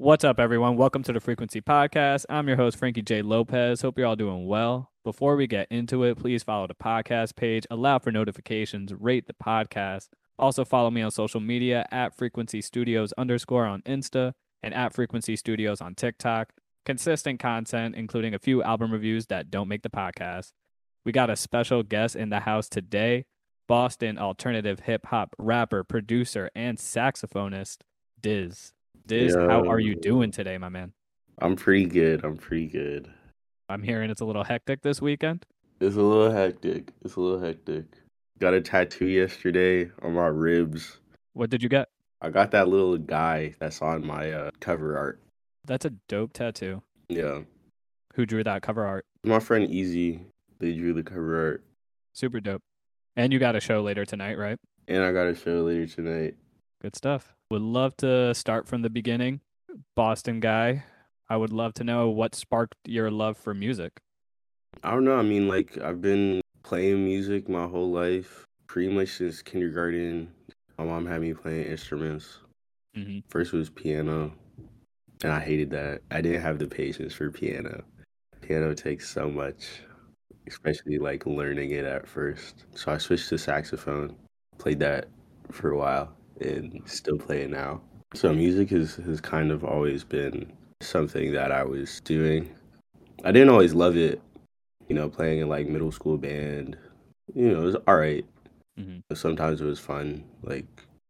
What's up, everyone? Welcome to the Frequency Podcast. I'm your host, Frankie J. Lopez. Hope you're all doing well. Before we get into it, please follow the podcast page, allow for notifications, rate the podcast. Also, follow me on social media at Frequency Studios underscore on Insta and at Frequency Studios on TikTok. Consistent content, including a few album reviews that don't make the podcast. We got a special guest in the house today Boston alternative hip hop rapper, producer, and saxophonist, Diz. Diz, how are you doing today, my man? I'm pretty good. I'm pretty good. I'm hearing it's a little hectic this weekend. It's a little hectic. It's a little hectic. Got a tattoo yesterday on my ribs. What did you get? I got that little guy that's on my uh, cover art. That's a dope tattoo. Yeah. Who drew that cover art? My friend Easy, they drew the cover art. Super dope. And you got a show later tonight, right? And I got a show later tonight. Good stuff. Would love to start from the beginning. Boston guy. I would love to know what sparked your love for music. I don't know. I mean, like, I've been playing music my whole life, pretty much since kindergarten. My mom had me playing instruments. hmm First was piano, and I hated that. I didn't have the patience for piano. Piano takes so much, especially like learning it at first. So I switched to saxophone, played that for a while, and still play it now. So music has, has kind of always been something that I was doing. I didn't always love it, you know, playing in like middle school band. You know, it was all right. hmm Sometimes it was fun, like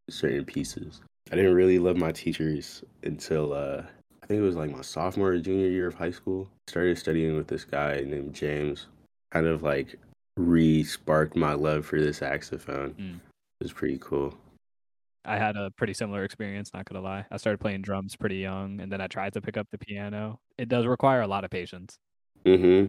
certain pieces. I didn't really love my teachers until uh, I think it was like my sophomore or junior year of high school. Started studying with this guy named James. Kind of like re-sparked my love for the saxophone. Mm. It was pretty cool. I had a pretty similar experience, not gonna lie. I started playing drums pretty young and then I tried to pick up the piano. It does require a lot of patience. hmm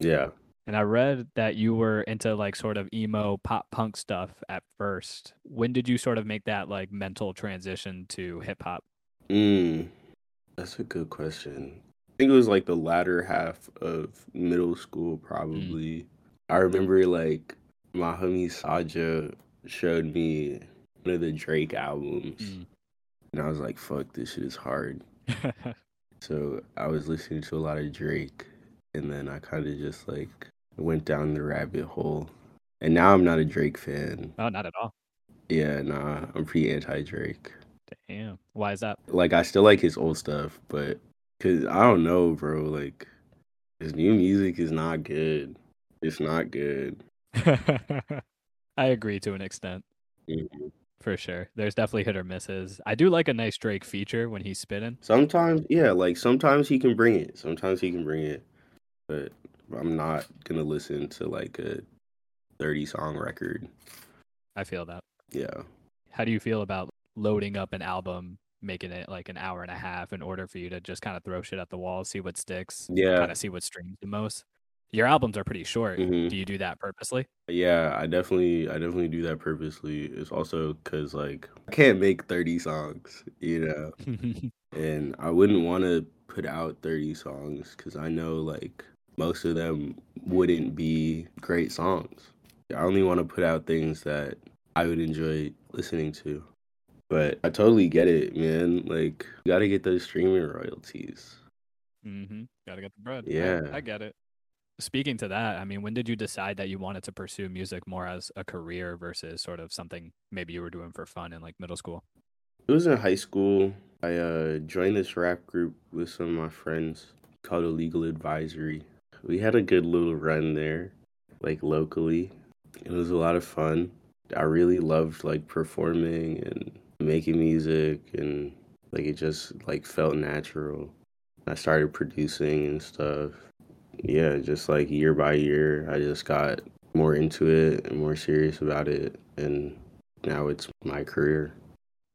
Yeah. And I read that you were into like sort of emo pop punk stuff at first. When did you sort of make that like mental transition to hip hop? Mm, that's a good question. I think it was like the latter half of middle school, probably. I remember like my homie Saja showed me one of the Drake albums, Mm. and I was like, "Fuck, this shit is hard." So I was listening to a lot of Drake, and then I kind of just like went down the rabbit hole. And now I'm not a Drake fan. oh, not at all. Yeah, nah, I'm pretty anti-Drake. Damn. Why is that? like I still like his old stuff, but cause I don't know, bro. Like his new music is not good. It's not good. I agree to an extent, Mhm. For sure. There's definitely hit or misses. I do like a nice Drake feature when he's spitting. Sometimes, yeah, like sometimes he can bring it. Sometimes he can bring it, but I'm not gonna listen to like a 30 song record. I feel that. Yeah. How do you feel about loading up an album, making it like an hour and a half in order for you to just kind of throw shit at the wall, see what sticks, Yeah. kind of see what streams the most? Your albums are pretty short. hmm Do you do that purposely? Yeah, I definitely, I definitely do that purposely. It's also because like I can't make 30 songs, you know. and I wouldn't want to put out 30 songs because I know like most of them wouldn't be great songs. I only want to put out things that I would enjoy listening to. But I totally get it, man. Like, you got to get those streaming royalties. mm-hmm. Gotta get the bread. I- Yeah. I get it. Speaking to that, I mean, when did you decide that you wanted to pursue music more as a career versus sort of something maybe you were doing for fun in like middle school? It was in high school. I uh, joined this rap group with some of my friends called Illegal Advisory. We had a good little run there, like locally. It was a lot of fun. I really loved like performing and making music and like it just like felt natural. I started producing and stuff. Yeah, just like year by year, I just got more into it and more serious about it and now it's my career.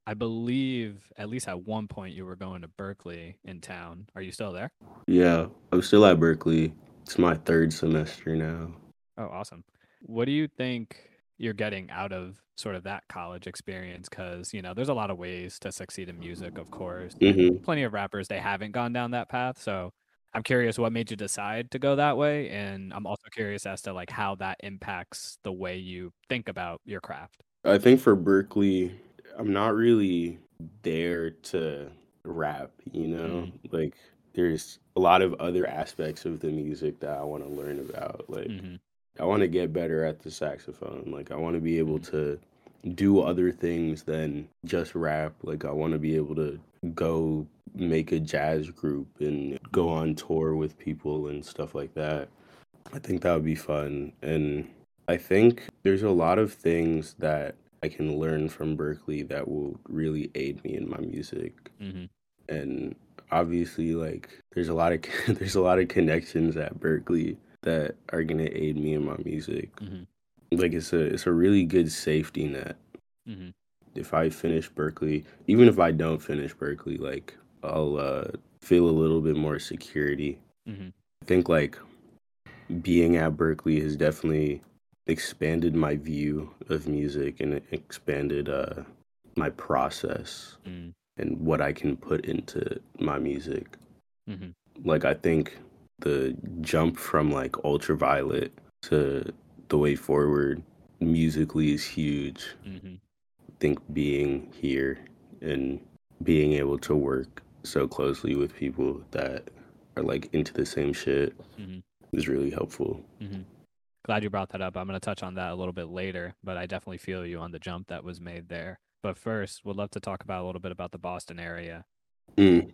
I believe at least at one point you were going to Berklee in town. Are you still there? Yeah, I'm still at Berklee. It's my third semester now. Oh, awesome. What do you think you're getting out of sort of that college experience? Because, you know, there's a lot of ways to succeed in music, of course. hmm Plenty of rappers, they haven't gone down that path. So I'm curious what made you decide to go that way. And I'm also curious as to like how that impacts the way you think about your craft. I think for Berklee, I'm not really there to rap, you know? Mm. Like there's a lot of other aspects of the music that I want to learn about. Like hmm I want to get better at the saxophone. Like I want to be able Mhm. to do other things than just rap. Like I want to be able to go make a jazz group and go on tour with people and stuff like that. I think that would be fun. And I think there's a lot of things that I can learn from Berklee that will really aid me in my music. hmm And obviously like there's a lot of there's a lot of connections at Berklee that are going to aid me in my music. hmm Like it's a it's a really good safety net. hmm If I finish Berklee, even if I don't finish Berklee, like I'll uh, feel a little bit more security. hmm I think like being at Berklee has definitely expanded my view of music and expanded uh, my process mm and what I can put into my music. hmm Like I think the jump from like ultraviolet to the way forward musically is huge. hmm I think being here and being able to work so closely with people that are like into the same shit hmm is really helpful. hmm Glad you brought that up. I'm going to touch on that a little bit later, but I definitely feel you on the jump that was made there. But first, we'd love to talk about a little bit about the Boston area. Mm,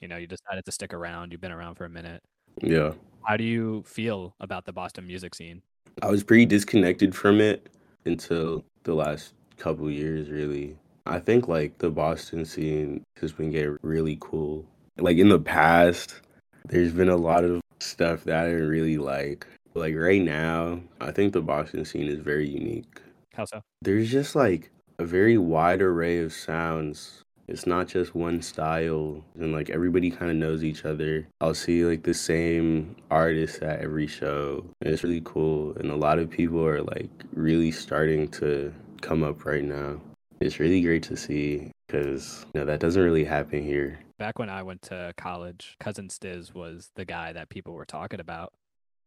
You know, you decided to stick around. You've been around for a minute. yeah. How do you feel about the Boston music scene? I was pretty disconnected from it until the last couple years, really. I think like the Boston scene has been getting really cool. Like in the past, there's been a lot of stuff that I didn't really like. Like right now, I think the Boston scene is very unique. How so? There's just like a very wide array of sounds. It's not just one style, and like everybody kind of knows each other. I'll see like the same artists at every show. And it's really cool, and a lot of people are like really starting to come up right now. It's really great to see because you know that doesn't really happen here. Back when I went to college, Cousin Stiz was the guy that people were talking about.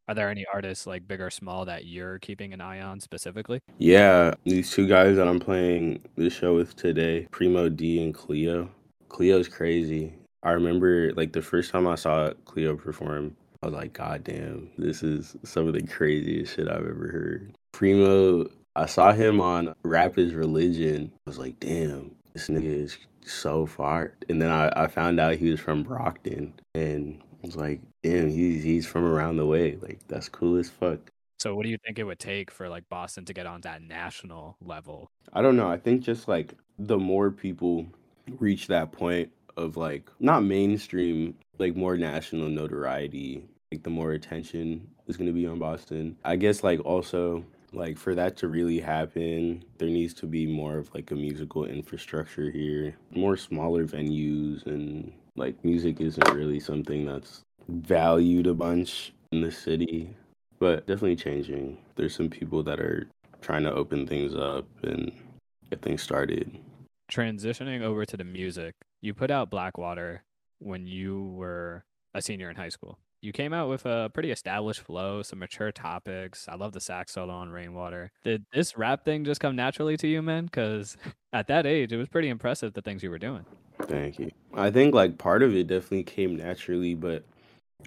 Are there any artists like big or small that you're keeping an eye on specifically? Yeah, these two guys that I'm playing the show with today, Primo D and Cleo. Cleo's crazy. I remember like the first time I saw Cleo perform, I was like, God damn, this is some of the craziest shit I've ever heard. Primo, I saw him on Rap is Religion. I was like, damn, this nigga is so far. And then I, I found out he was from Brockton and I was like, damn, he's he's from around the way. Like that's cool as fuck. So, what do you think it would take for like Boston to get on that national level? I don't know. I think just like the more people reach that point of like not mainstream, like more national notoriety, like the more attention is going to be on Boston. I guess like also like for that to really happen, there needs to be more of like a musical infrastructure here, more smaller venues and like music isn't really something that's valued a bunch in the city, but definitely changing. There's some people that are trying to open things up and get things started. Transitioning over to the music, you put out Blackwater when you were a senior in high school. You came out with a pretty established flow, some mature topics. I love the sax solo on Rainwater. Did this rap thing just come naturally to you, man? Because at that age, it was pretty impressive the things you were doing. Thank you. I think like part of it definitely came naturally, but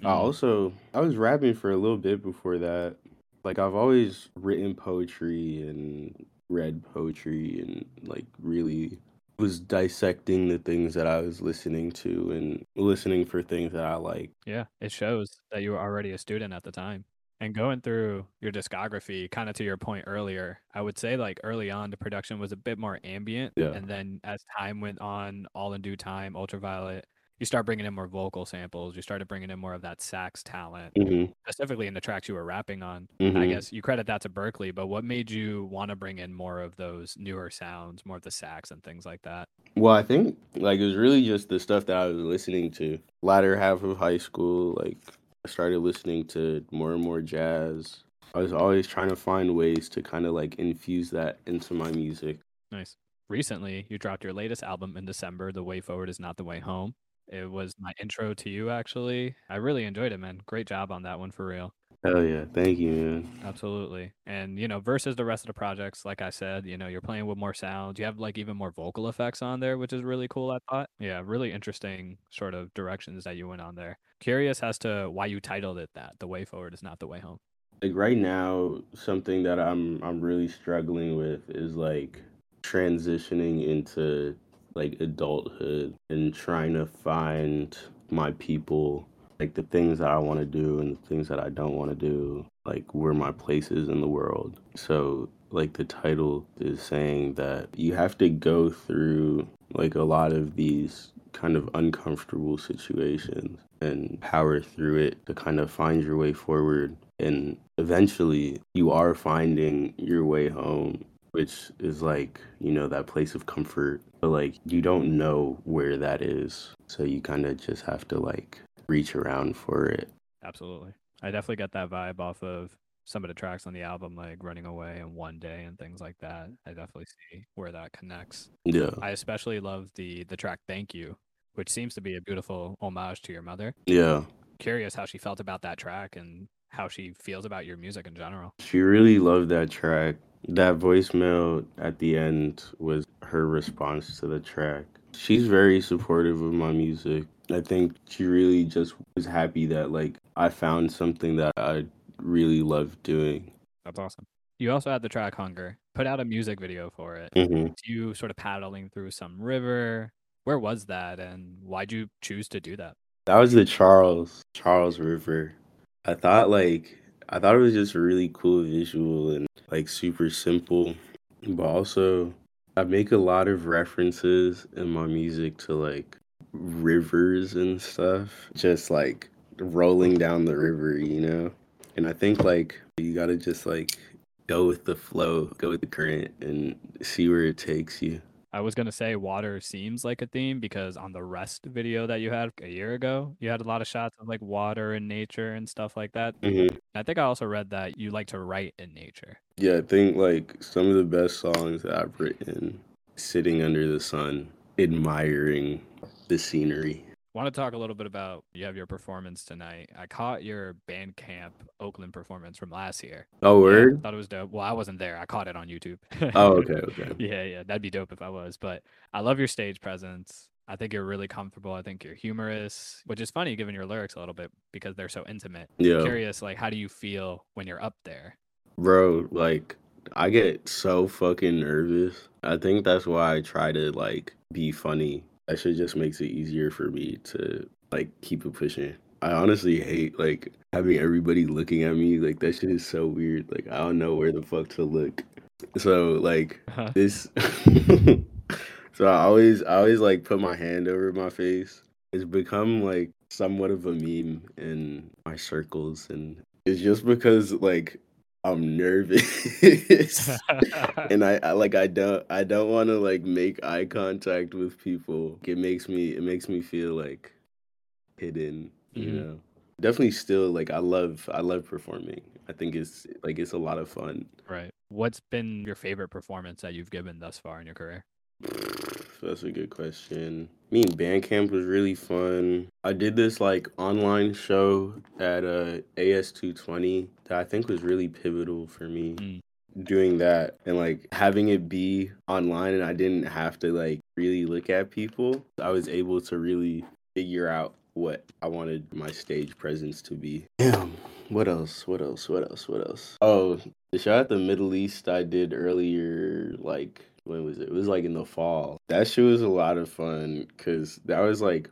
I Mhm. also I was rapping for a little bit before that. Like I've always written poetry and read poetry and like really was dissecting the things that I was listening to and listening for things that I like. Yeah, it shows that you were already a student at the time. And going through your discography, kind of to your point earlier, I would say like early on, the production was a bit more ambient. Yeah. And then as time went on, All in Due Time, Ultraviolet, you start bringing in more vocal samples. You started bringing in more of that sax talent, hmm specifically in the tracks you were rapping on. hmm I guess you credit that to Berklee, but what made you want to bring in more of those newer sounds, more of the sax and things like that? Well, I think like it was really just the stuff that I was listening to. Latter half of high school, like I started listening to more and more jazz. I was always trying to find ways to kind of like infuse that into my music. Nice. Recently, you dropped your latest album in December, The Way Forward is Not the Way Home. It was my intro to you, actually. I really enjoyed it, man. Great job on that one for real. Hell yeah. Thank you, man. Absolutely. And you know, versus the rest of the projects, like I said, you know, you're playing with more sounds. You have like even more vocal effects on there, which is really cool, I thought. Yeah, really interesting sort of directions that you went on there. Curious as to why you titled it that. The way forward is not the way home. Like right now, something that I'm I'm really struggling with is like transitioning into like adulthood and trying to find my people like the things that I want to do and the things that I don't want to do, like where my place is in the world. So, like the title is saying that you have to go through like a lot of these kind of uncomfortable situations and power through it to kind of find your way forward. And eventually, you are finding your way home which is like you know that place of comfort but like you don't know where that is so you kind of just have to like reach around for it. Absolutely. I definitely got that vibe off of some of the tracks on the album, like Running Away and One Day and things like that. I definitely see where that connects. Yeah. I especially love the the track Thank You, which seems to be a beautiful homage to your mother. Yeah. Curious how she felt about that track and how she feels about your music in general. She really loved that track. That voicemail at the end was her response to the track. She's very supportive of my music. I think she really just was happy that like I found something that I really love doing. That's awesome. You also had the track Hunger. Put out a music video for it. Mm-hmm. You sort of paddling through some river. Where was that and why'd you choose to do that? That was the Charles Charles River. I thought like I thought it was just a really cool visual and like super simple, but also I make a lot of references in my music to like rivers and stuff, just like rolling down the river, you know? And I think like you gotta just like go with the flow, go with the current, and see where it takes you. I was gonna say water seems like a theme because on the rest video that you had a year ago, you had a lot of shots of like water and nature and stuff like that. Mm-hmm. I think I also read that you like to write in nature. Yeah, I think like some of the best songs that I've written sitting under the sun, admiring the scenery. Want to talk a little bit about you have your performance tonight. I caught your Bandcamp Oakland performance from last year. Oh, word! Yeah, thought it was dope. Well, I wasn't there. I caught it on YouTube. oh, okay, okay. yeah, yeah, that'd be dope if I was. But I love your stage presence. I think you're really comfortable. I think you're humorous, which is funny given your lyrics a little bit because they're so intimate. Yeah. Curious, like, how do you feel when you're up there? Bro, like, I get so fucking nervous. I think that's why I try to like be funny. That shit just makes it easier for me to like keep it pushing. I honestly hate like having everybody looking at me. Like that shit is so weird. Like I don't know where the fuck to look. So like uh-huh. this So I always I always like put my hand over my face. It's become like somewhat of a meme in my circles and it's just because like I'm nervous, and I, I, like I don't I don't want to like make eye contact with people. It makes me it makes me feel like hidden, you mm-hmm. know. Definitely still like I love I love performing. I think it's like it's a lot of fun. Right. What's been your favorite performance that you've given thus far in your career? That's a good question. Me and Bandcamp was really fun. I did this like online show at uh, AS220 that I think was really pivotal for me. Mm. Doing that and like having it be online, and I didn't have to like really look at people. I was able to really figure out what I wanted my stage presence to be. Damn. What else? What else? What else? What else? Oh, the show at the Middle East I did earlier, like when was it? It was like in the fall. That show was a lot of fun because that was like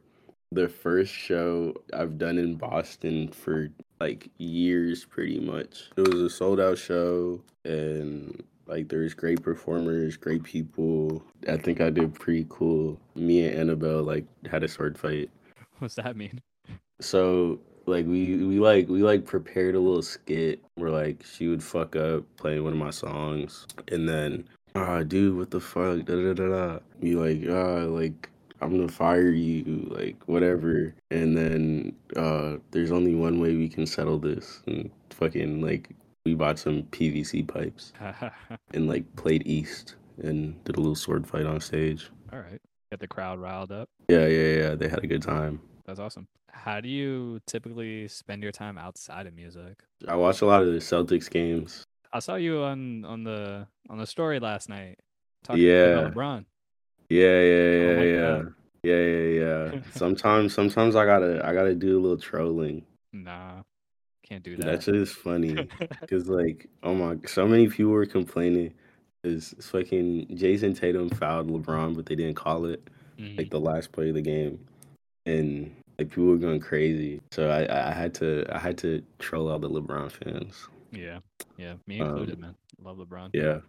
the first show I've done in Boston for like years, pretty much. It was a sold out show, and like there's great performers, great people. I think I did pretty cool. Me and Annabelle like had a sword fight. What's that mean? So like we we like we like prepared a little skit where like she would fuck up playing one of my songs and then ah, dude, what the fuck? Da da da da. Be like, ah, like I'm gonna fire you, like whatever. And then uh, there's only one way we can settle this, and fucking like we bought some PVC pipes and like played East and did a little sword fight on stage. All right, get the crowd riled up. Yeah, yeah, yeah. They had a good time. That's awesome. How do you typically spend your time outside of music? I watch a lot of the Celtics games. I saw you on on the on the story last night talking Yeah, about LeBron. yeah, yeah, yeah, like yeah, that. yeah, yeah, yeah. Sometimes, sometimes I gotta, I gotta do a little trolling. Nah, can't do That that. shit is funny, cause like, oh my, so many people were complaining. Is fucking Jayson Tatum fouled LeBron, but they didn't call it Mhm. like the last play of the game, and like people were going crazy. So I, I had to, I had to troll all the LeBron fans. Yeah, yeah, me included, Um, man. Love LeBron. yeah.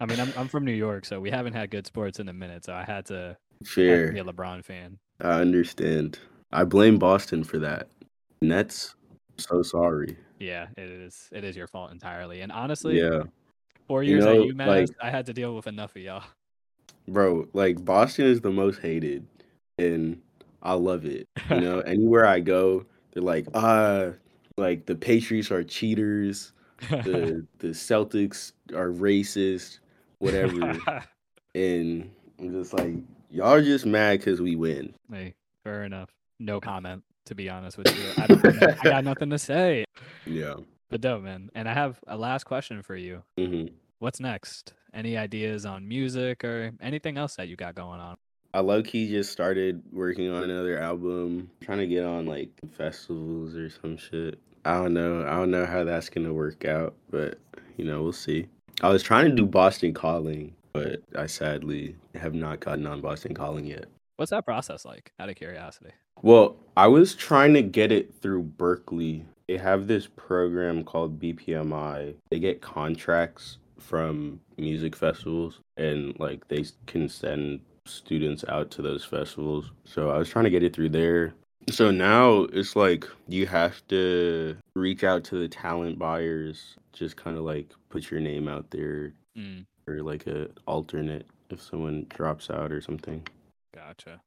I mean, I'm I'm from New York, so we haven't had good sports in a minute. So I had to had to be a LeBron fan. I understand. I blame Boston for that. Nets, so sorry. Yeah, it is. It is your fault entirely. And honestly, Yeah. four You years know, at UMass, like- I had to deal with enough of y'all. Bro, like Boston is the most hated and I love it. You know, anywhere I go, they're like, ah, like the Patriots are cheaters, the the Celtics are racist, whatever. and I'm just like, y'all are just mad because we win. hey, fair enough. No comment. To be honest with you, I, don't, I got nothing to say. Yeah. But dope, man. And I have a last question for you. hmm What's next? Any ideas on music or anything else that you got going on? I low key just started working on another album, trying to get on like festivals or some shit. I don't know. I don't know how that's gonna work out, but you know, we'll see. I was trying to do Boston Calling, but I sadly have not gotten on Boston Calling yet. What's that process like? Out of curiosity. Well, I was trying to get it through Berklee. They have this program called BPMI. They get contracts from music festivals and like they can send students out to those festivals. So I was trying to get it through there. So now it's like you have to reach out to the talent buyers, just kind of like put your name out there Mm, or like a alternate if someone drops out or something. gotcha.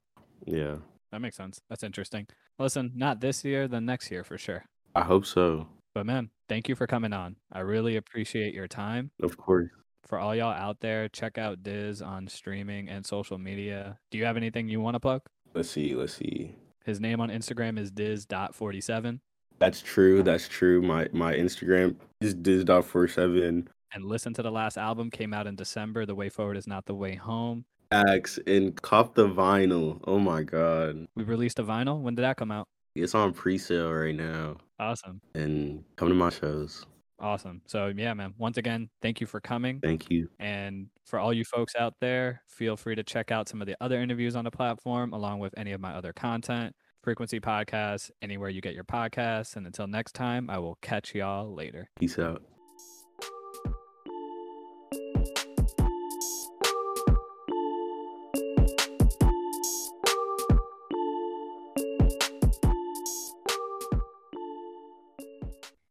Yeah. That makes sense. That's interesting. Listen, not this year, then next year for sure. I hope so. But man, thank you for coming on. I really appreciate your time. Of course. For all y'all out there, check out Diz on streaming and social media. Do you have anything you want to plug? Let's see. Let's see. His name on Instagram is diz.47. That's true. That's true. My my Instagram is diz.47. And listen to the last album, came out in December. The Way Forward is Not the Way Home. X and cop the vinyl. Oh my god. We released a vinyl. When did that come out? It's on pre-sale right now. Awesome. And come to my shows. Awesome. So, yeah, man, once again, thank you for coming. Thank you. And for all you folks out there, feel free to check out some of the other interviews on the platform, along with any of my other content, Frequency Podcasts, anywhere you get your podcasts. And until next time, I will catch y'all later. Peace out.